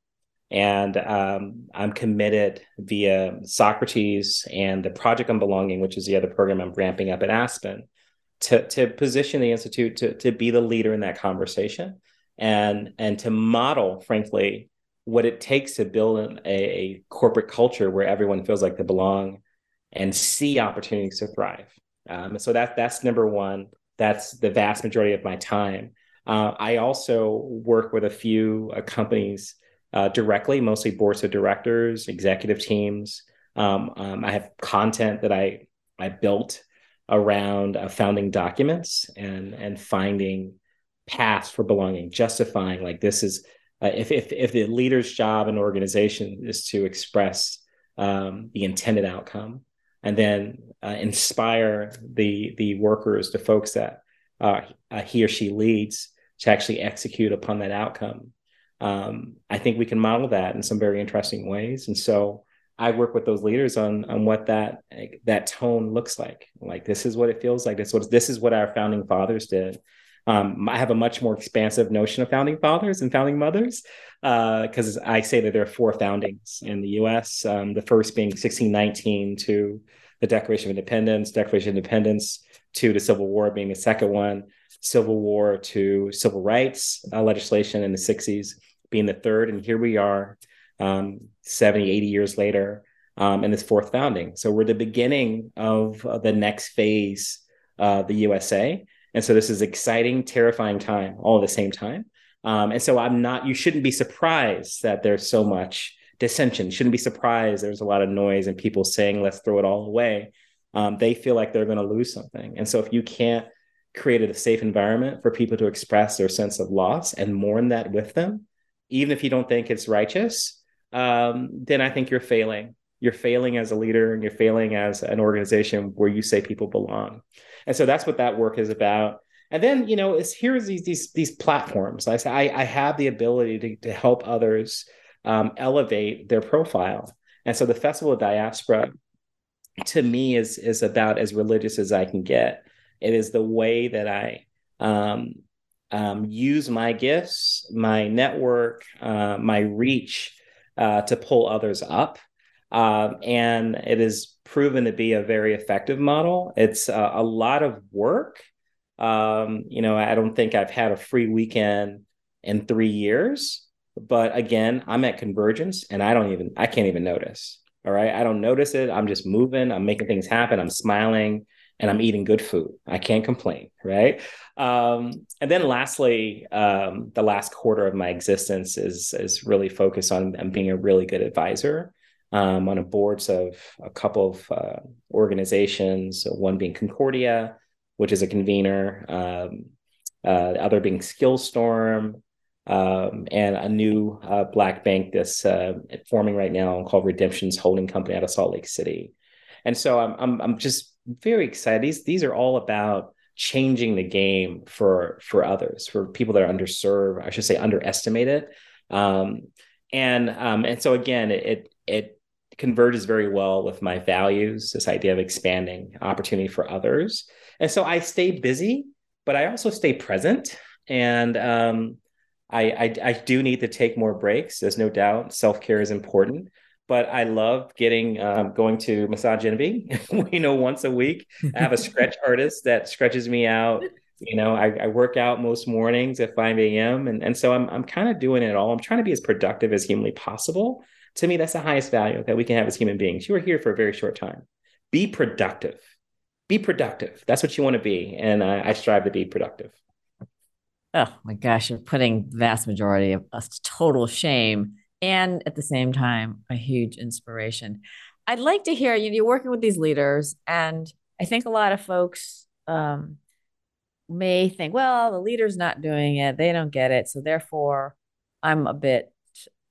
And um, I'm committed via Socrates and the Project on Belonging, which is the other program I'm ramping up at Aspen, to, to position the Institute to, to be the leader in that conversation and, and to model, frankly, what it takes to build a, a corporate culture where everyone feels like they belong and see opportunities to thrive. Um, so that, that's number one. That's the vast majority of my time. Uh, I also work with a few uh, companies uh, directly, mostly boards of directors, executive teams. Um, um, I have content that I I built around uh, founding documents and and finding paths for belonging, justifying like this is uh, if if if the leader's job in organization is to express um, the intended outcome and then uh, inspire the the workers, the folks that uh, uh, he or she leads, to actually execute upon that outcome. Um, I think we can model that in some very interesting ways, and so I work with those leaders on on what that that tone looks like. Like this is what it feels like. This what this is what our founding fathers did. Um, I have a much more expansive notion of founding fathers and founding mothers because uh, I say that there are four foundings in the U.S. Um, the first being 1619 to the Declaration of Independence, Declaration of Independence to the Civil War being the second one, Civil War to civil rights uh, legislation in the 60s being the third, and here we are um, 70, 80 years later um, in this fourth founding. So we're the beginning of uh, the next phase of the USA. And so this is exciting, terrifying time all at the same time. Um, and so I'm not, you shouldn't be surprised that there's so much dissension. You shouldn't be surprised there's a lot of noise and people saying, let's throw it all away. Um, they feel like they're going to lose something. And so if you can't create a safe environment for people to express their sense of loss and mourn that with them, even if you don't think it's righteous, um, then I think you're failing. You're failing as a leader and you're failing as an organization where you say people belong. And so that's what that work is about. And then, you know, it's here's these these these platforms. I say I, I have the ability to, to help others um, elevate their profile. And so the Festival of Diaspora to me is is about as religious as I can get. It is the way that I um, um, use my gifts, my network, uh, my reach uh, to pull others up. Um, and it has proven to be a very effective model. It's uh, a lot of work. Um, you know, I don't think I've had a free weekend in three years. But again, I'm at Convergence and I don't even, I can't even notice. All right. I don't notice it. I'm just moving. I'm making things happen. I'm smiling and I'm eating good food. I can't complain, right? Um, and then lastly, um, the last quarter of my existence is is really focused on, on being a really good advisor um, on a boards of a couple of uh, organizations. One being Concordia, which is a convener. Um, uh, the other being Skillstorm, um, and a new uh, black bank that's uh, forming right now called Redemption's Holding Company out of Salt Lake City. And so I'm I'm, I'm just very excited. These these are all about changing the game for for others, for people that are underserved. I should say underestimated. Um, and um, and so again, it it converges very well with my values. This idea of expanding opportunity for others, and so I stay busy, but I also stay present. And um, I, I I do need to take more breaks. There's no doubt self care is important but I love getting um, going to Massage <laughs> Envy. you know, once a week. I have a stretch <laughs> artist that stretches me out. You know, I, I, work out most mornings at 5 a.m. And, and so I'm I'm kind of doing it all. I'm trying to be as productive as humanly possible. To me, that's the highest value that we can have as human beings. You are here for a very short time. Be productive. Be productive. That's what you want to be. And I, I strive to be productive. Oh my gosh, you're putting vast majority of us to total shame and at the same time, a huge inspiration. I'd like to hear you you're working with these leaders, and I think a lot of folks um, may think, well, the leader's not doing it, they don't get it, so therefore, I'm a bit,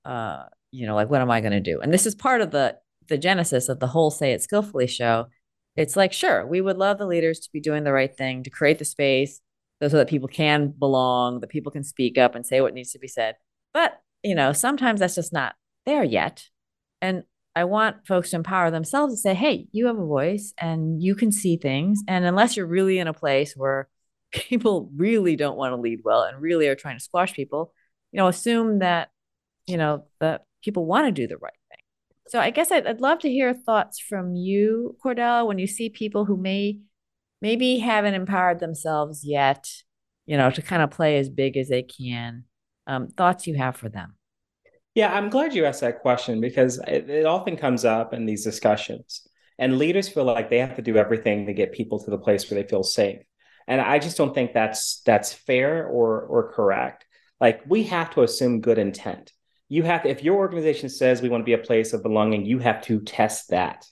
uh, you know, like, what am I going to do? And this is part of the the genesis of the whole "Say It Skillfully" show. It's like, sure, we would love the leaders to be doing the right thing to create the space so that people can belong, that people can speak up and say what needs to be said. But you know, sometimes that's just not there yet. And I want folks to empower themselves to say, hey, you have a voice and you can see things. And unless you're really in a place where <laughs> people really don't want to lead well and really are trying to squash people, you know, assume that, you know, that people want to do the right thing. So I guess I'd, I'd love to hear thoughts from you, Cordell, when you see people who may maybe haven't empowered themselves yet, you know, to kind of play as big as they can um, thoughts you have for them. Yeah, I'm glad you asked that question because it, it, often comes up in these discussions. And leaders feel like they have to do everything to get people to the place where they feel safe. And I just don't think that's that's fair or or correct. Like we have to assume good intent. you have to, if your organization says we want to be a place of belonging, you have to test that.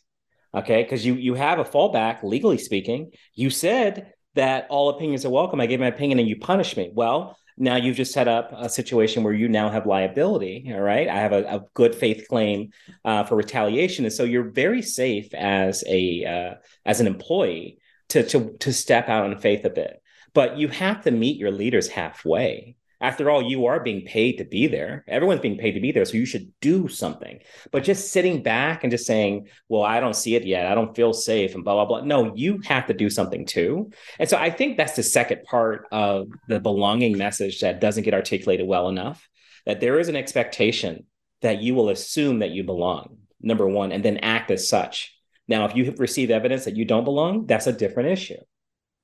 Okay. Because you you have a fallback, legally speaking. You said that all opinions are welcome. I gave my opinion and you punish me. Well, now you've just set up a situation where you now have liability all right? I have a, a good faith claim uh, for retaliation. And so you're very safe as a uh, as an employee to, to to step out on faith a bit. But you have to meet your leaders halfway after all, you are being paid to be there. Everyone's being paid to be there. So you should do something. But just sitting back and just saying, well, I don't see it yet. I don't feel safe and blah, blah, blah. No, you have to do something too. And so I think that's the second part of the belonging message that doesn't get articulated well enough that there is an expectation that you will assume that you belong, number one, and then act as such. Now, if you receive evidence that you don't belong, that's a different issue.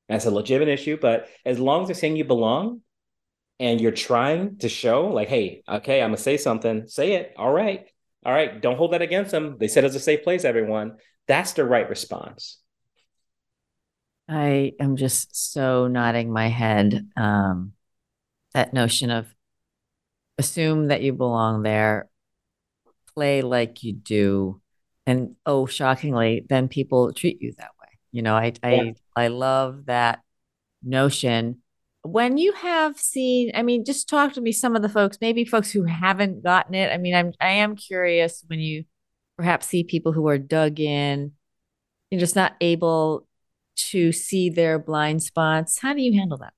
That's a legitimate issue. But as long as they're saying you belong, and you're trying to show like hey okay i'm gonna say something. Say it. All right. All right. Don't hold that against them. They said it's a safe place everyone. That's the right response. I am just so nodding my head um, that notion of assume that you belong there play like you do and oh shockingly then people treat you that way. You know i i, yeah. I love that notion when you have seen i mean just talk to me some of the folks maybe folks who haven't gotten it. I mean i'm i am curious when you perhaps see people who are dug in you're just not able to see their blind spots. How do you handle that?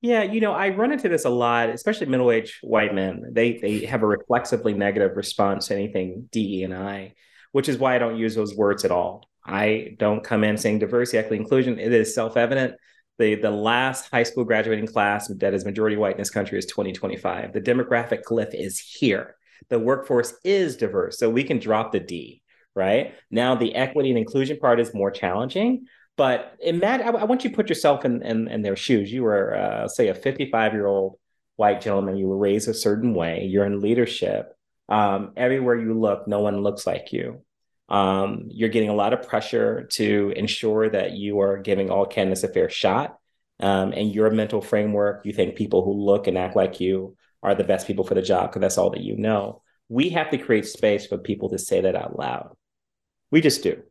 Yeah you know i run into this a lot especially middle-aged white men. They they have a reflexively negative response to anything de and i which is why i don't use those words at all. I don't come in saying diversity equity inclusion. It is self-evident the the last high school graduating class that is majority white in this country is 2025. The demographic cliff is here. The workforce is diverse, so we can drop the D. Right now, the equity and inclusion part is more challenging. But imagine, I, I want you to put yourself in, in, in their shoes. You were, uh, say, a 55 year old white gentleman. You were raised a certain way. You're in leadership. Um, everywhere you look, no one looks like you. Um, you're getting a lot of pressure to ensure that you are giving all candidates a fair shot. Um, and your mental framework, you think people who look and act like you are the best people for the job because that's all that you know. We have to create space for people to say that out loud. We just do.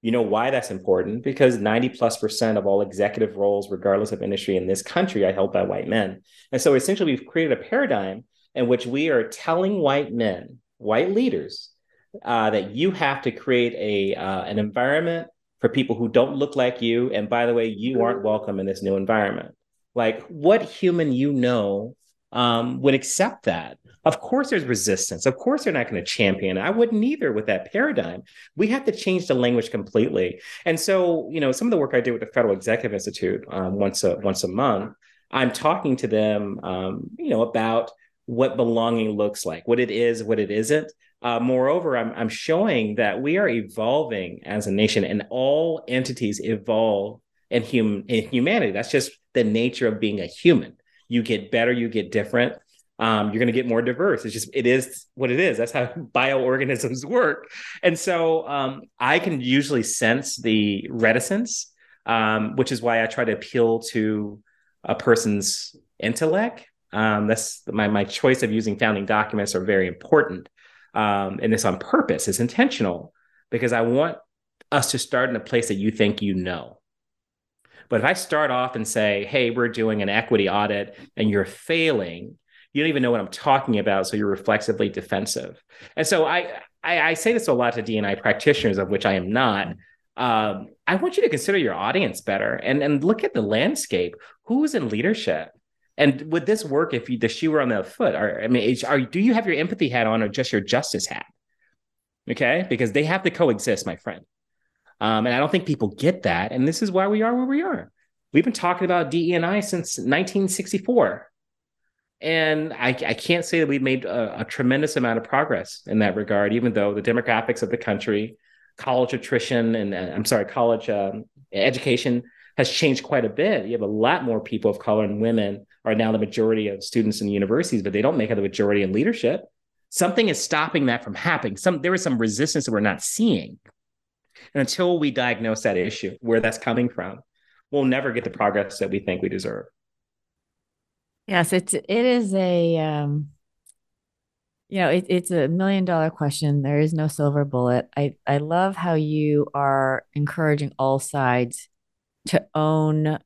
You know why that's important? Because 90 plus percent of all executive roles, regardless of industry in this country, are held by white men. And so essentially, we've created a paradigm in which we are telling white men, white leaders, uh, that you have to create a uh, an environment for people who don't look like you. And by the way, you aren't welcome in this new environment. Like, what human you know um, would accept that? Of course, there's resistance. Of course, they're not going to champion. I wouldn't either with that paradigm. We have to change the language completely. And so, you know, some of the work I do with the Federal Executive Institute um, once a once a month, I'm talking to them, um, you know, about what belonging looks like, what it is, what it isn't. Uh, moreover, I'm, I'm showing that we are evolving as a nation, and all entities evolve in human in humanity. That's just the nature of being a human. You get better, you get different. Um, you're going to get more diverse. It's just it is what it is. That's how <laughs> bioorganisms <laughs> work. And so um, I can usually sense the reticence, um, which is why I try to appeal to a person's intellect. Um, that's my my choice of using founding documents are very important um, and it's on purpose, it's intentional because I want us to start in a place that you think you know. But if I start off and say, hey, we're doing an equity audit and you're failing, you don't even know what I'm talking about. So you're reflexively defensive. And so I, I, I say this a lot to DNI practitioners, of which I am not. Um, I want you to consider your audience better and, and look at the landscape. Who's in leadership? And would this work if you, the shoe were on the foot? Or I mean, are do you have your empathy hat on or just your justice hat? Okay, because they have to coexist, my friend. Um, and I don't think people get that. And this is why we are where we are. We've been talking about DEI since 1964. And I, I can't say that we've made a, a, tremendous amount of progress in that regard, even though the demographics of the country, college attrition, and uh, I'm sorry, college um, education has changed quite a bit. You have a lot more people of color and women are now the majority of students in the universities, but they don't make up the majority in leadership. Something is stopping that from happening. Some there is some resistance that we're not seeing. And until we diagnose that issue, where that's coming from, we'll never get the progress that we think we deserve. Yes, it's it is a um You know, it, it's a million dollar question. There is no silver bullet. I, I love how you are encouraging all sides to own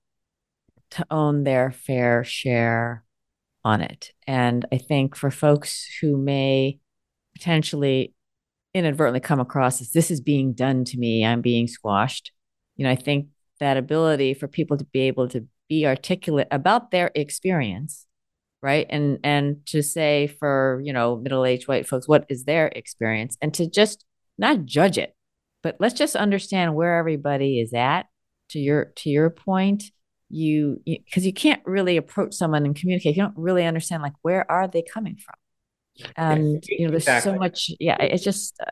to own their fair share on it. And I think for folks who may potentially inadvertently come across as this is being done to me, I'm being squashed. You know, I think that ability for people to be able to be articulate about their experience, right? And and to say for, you know, middle-aged white folks, what is their experience? And to just not judge it, but let's just understand where everybody is at to your to your point you because you, you, can't really approach someone and communicate you don't really understand like where are they coming from and you know there's exactly. so much yeah it's just uh,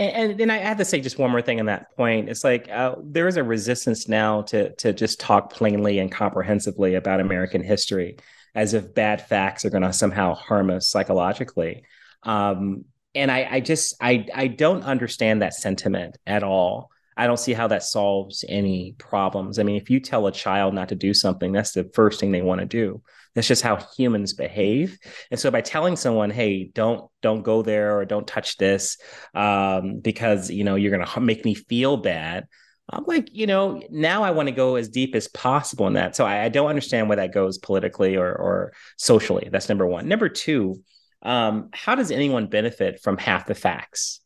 and, and then I have to say just one more thing on that point. It's like uh, there is a resistance now to to just talk plainly and comprehensively about American history, as if bad facts are going to somehow harm us psychologically. Um, and I, I just I I don't understand that sentiment at all. I don't see how that solves any problems. I mean, if you tell a child not to do something, that's the first thing they want to do. That's just how humans behave. And so by telling someone, "Hey, don't don't go there or don't touch this um, because you know you're going to make me feel bad," I'm like, you know, now I want to go as deep as possible in that. So I, I don't understand where that goes politically or or socially. That's number one. Number two, um, how does anyone benefit from half the facts?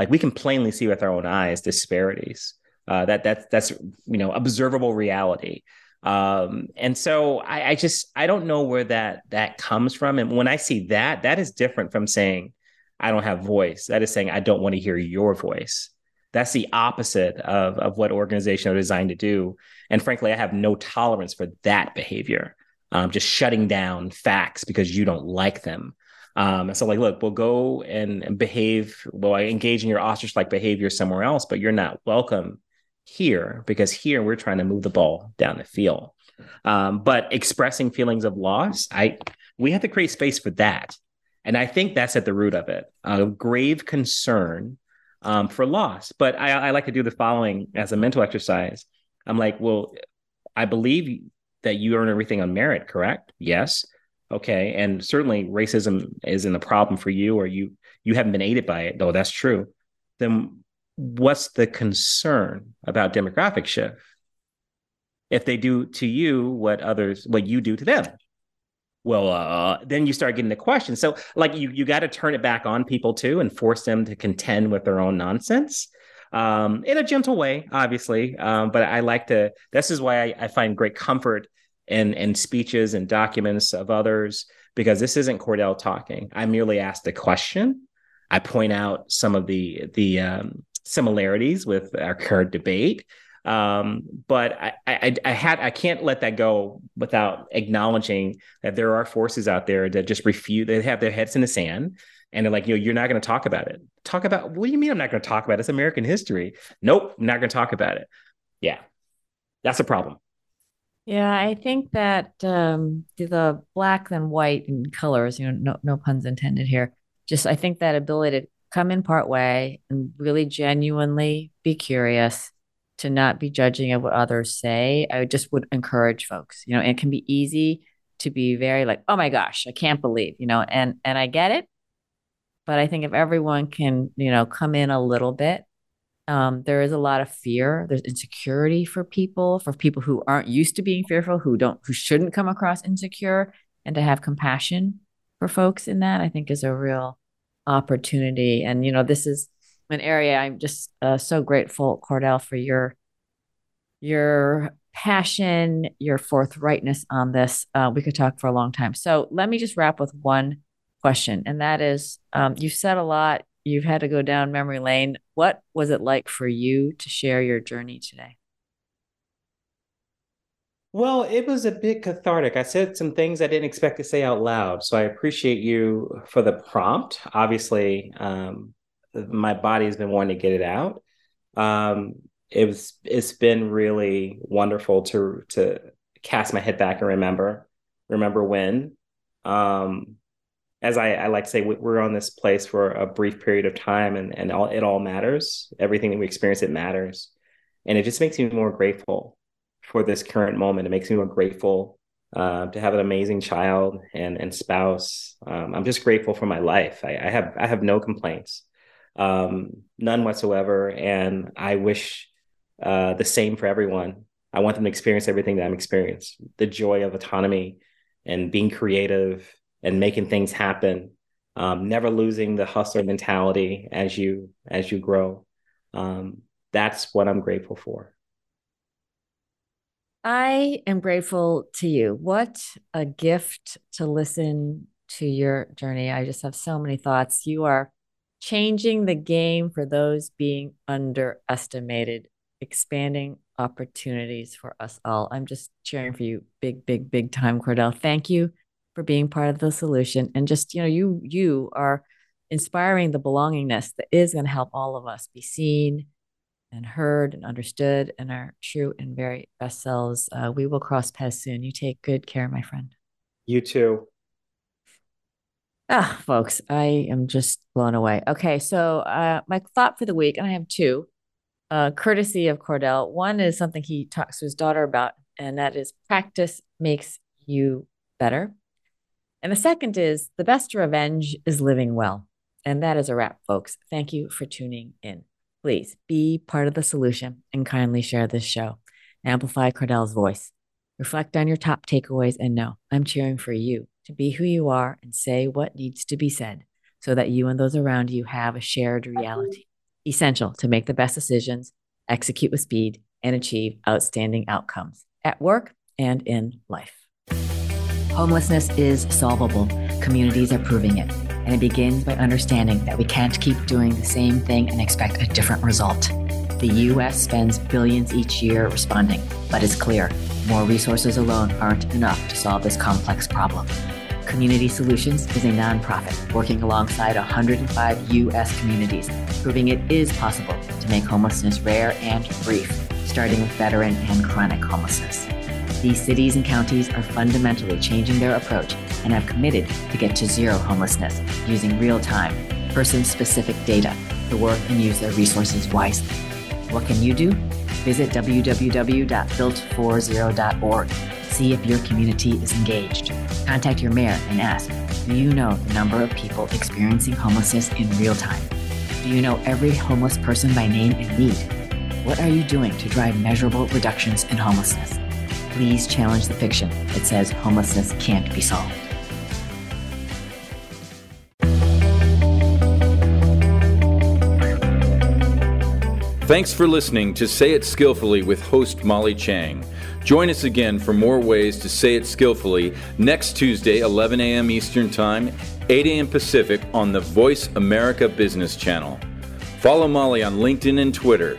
Like we can plainly see with our own eyes disparities. Uh, that that's that's you know observable reality. Um, and so I, I just I don't know where that that comes from. And when I see that, that is different from saying I don't have voice. That is saying I don't want to hear your voice. That's the opposite of, of what organizations are designed to do. And frankly, I have no tolerance for that behavior. Um, just shutting down facts because you don't like them. Um, and so like, look, we'll go and, behave, well, I engage in your ostrich-like behavior somewhere else, but you're not welcome here because here we're trying to move the ball down the field. Um, but expressing feelings of loss, I we have to create space for that. And I think that's at the root of it. A grave concern um, for loss. But I, I like to do the following as a mental exercise. I'm like, well, I believe that you earn everything on merit, correct? Yes okay and certainly racism isn't a problem for you or you you haven't been aided by it though that's true. Then what's the concern about demographic shift? If they do to you what others what you do to them. Well uh, then you start getting the question. So like you you got to turn it back on people too and force them to contend with their own nonsense um, in a gentle way obviously um, but i like to this is why I, I find great comfort and and speeches and documents of others because this isn't Cordell talking. I merely asked a question. I point out some of the the um, similarities with our current debate, um, but I, I, I had I can't let that go without acknowledging that there are forces out there that just refuse. They have their heads in the sand. And they're like, you know, you're not going to talk about it. Talk about what do you mean I'm not going to talk about it? It's American history. Nope, I'm not going to talk about it. Yeah, that's a problem. Yeah, I think that um, the black than white in colors, you know, no, no puns intended here. Just I think that ability to come in part way and really genuinely be curious, to not be judging of what others say. I just would encourage folks, you know, it can be easy to be very like, oh my gosh, I can't believe, you know, and and I get it. But I think if everyone can, you know, come in a little bit um, there is a lot of fear. There's insecurity for people, for people who aren't used to being fearful, who don't, who shouldn't come across insecure, and to have compassion for folks in that, I think, is a real opportunity. And you know, this is an area I'm just uh, so grateful, Cordell, for your your passion, your forthrightness on this. Uh, we could talk for a long time. So let me just wrap with one question, and that is, um, you said a lot you've had to go down memory lane. What was it like for you to share your journey today? Well, it was a bit cathartic. I said some things I didn't expect to say out loud. So I appreciate you for the prompt. Obviously, um, my body has been wanting to get it out. Um, it was it's been really wonderful to to cast my head back and remember remember when um, as I, I, like to say, we're on this place for a brief period of time, and and all it all matters. Everything that we experience, it matters, and it just makes me more grateful for this current moment. It makes me more grateful uh, to have an amazing child and and spouse. Um, I'm just grateful for my life. I, I have I have no complaints, um, none whatsoever, and I wish uh, the same for everyone. I want them to experience everything that I'm experiencing, the joy of autonomy and being creative and making things happen. Um, never losing the hustler mentality as you as you grow. Um, that's what I'm grateful for. I am grateful to you. What a gift to listen to your journey. I just have so many thoughts. You are changing the game for those being underestimated, expanding opportunities for us all. I'm just cheering for you big, big, big time, Cordell. Thank you for being part of the solution. And just, you know, you you are inspiring the belongingness that is going to help all of us be seen and heard and understood and our true and very best selves. Uh, we will cross paths soon. You take good care, my friend. You too. Ah, folks, I am just blown away. Okay, so uh, my thought for the week, and I have two, uh, courtesy of Cordell. One is something he talks to his daughter about, and that is practice makes you better. And the second is the best revenge is living well. And that is a wrap, folks. Thank you for tuning in. Please be part of the solution and kindly share this show. Amplify Cordell's voice. Reflect on your top takeaways and know I'm cheering for you to be who you are and say what needs to be said so that you and those around you have a shared reality. Essential to make the best decisions, execute with speed, and achieve outstanding outcomes at work and in life. Homelessness is solvable. Communities are proving it. And it begins by understanding that we can't keep doing the same thing and expect a different result. The US spends billions each year responding, but it's clear more resources alone aren't enough to solve this complex problem. Community Solutions is a nonprofit working alongside 105 U.S. communities, proving it is possible to make homelessness rare and brief, starting with veteran and chronic homelessness. These cities and counties are fundamentally changing their approach and have committed to get to zero homelessness using real time, person specific data to work and use their resources wisely. What can you do? Visit www.builtforzero.org. See if your community is engaged. Contact your mayor and ask Do you know the number of people experiencing homelessness in real time? Do you know every homeless person by name and need? What are you doing to drive measurable reductions in homelessness? Please challenge the fiction that says homelessness can't be solved. Thanks for listening to Say It Skillfully with host Molly Tschang. Join us again for more ways to say it skillfully next Tuesday, 11 a.m. Eastern Time, 8 a.m. Pacific on the Voice America Business Channel. Follow Molly on LinkedIn and Twitter.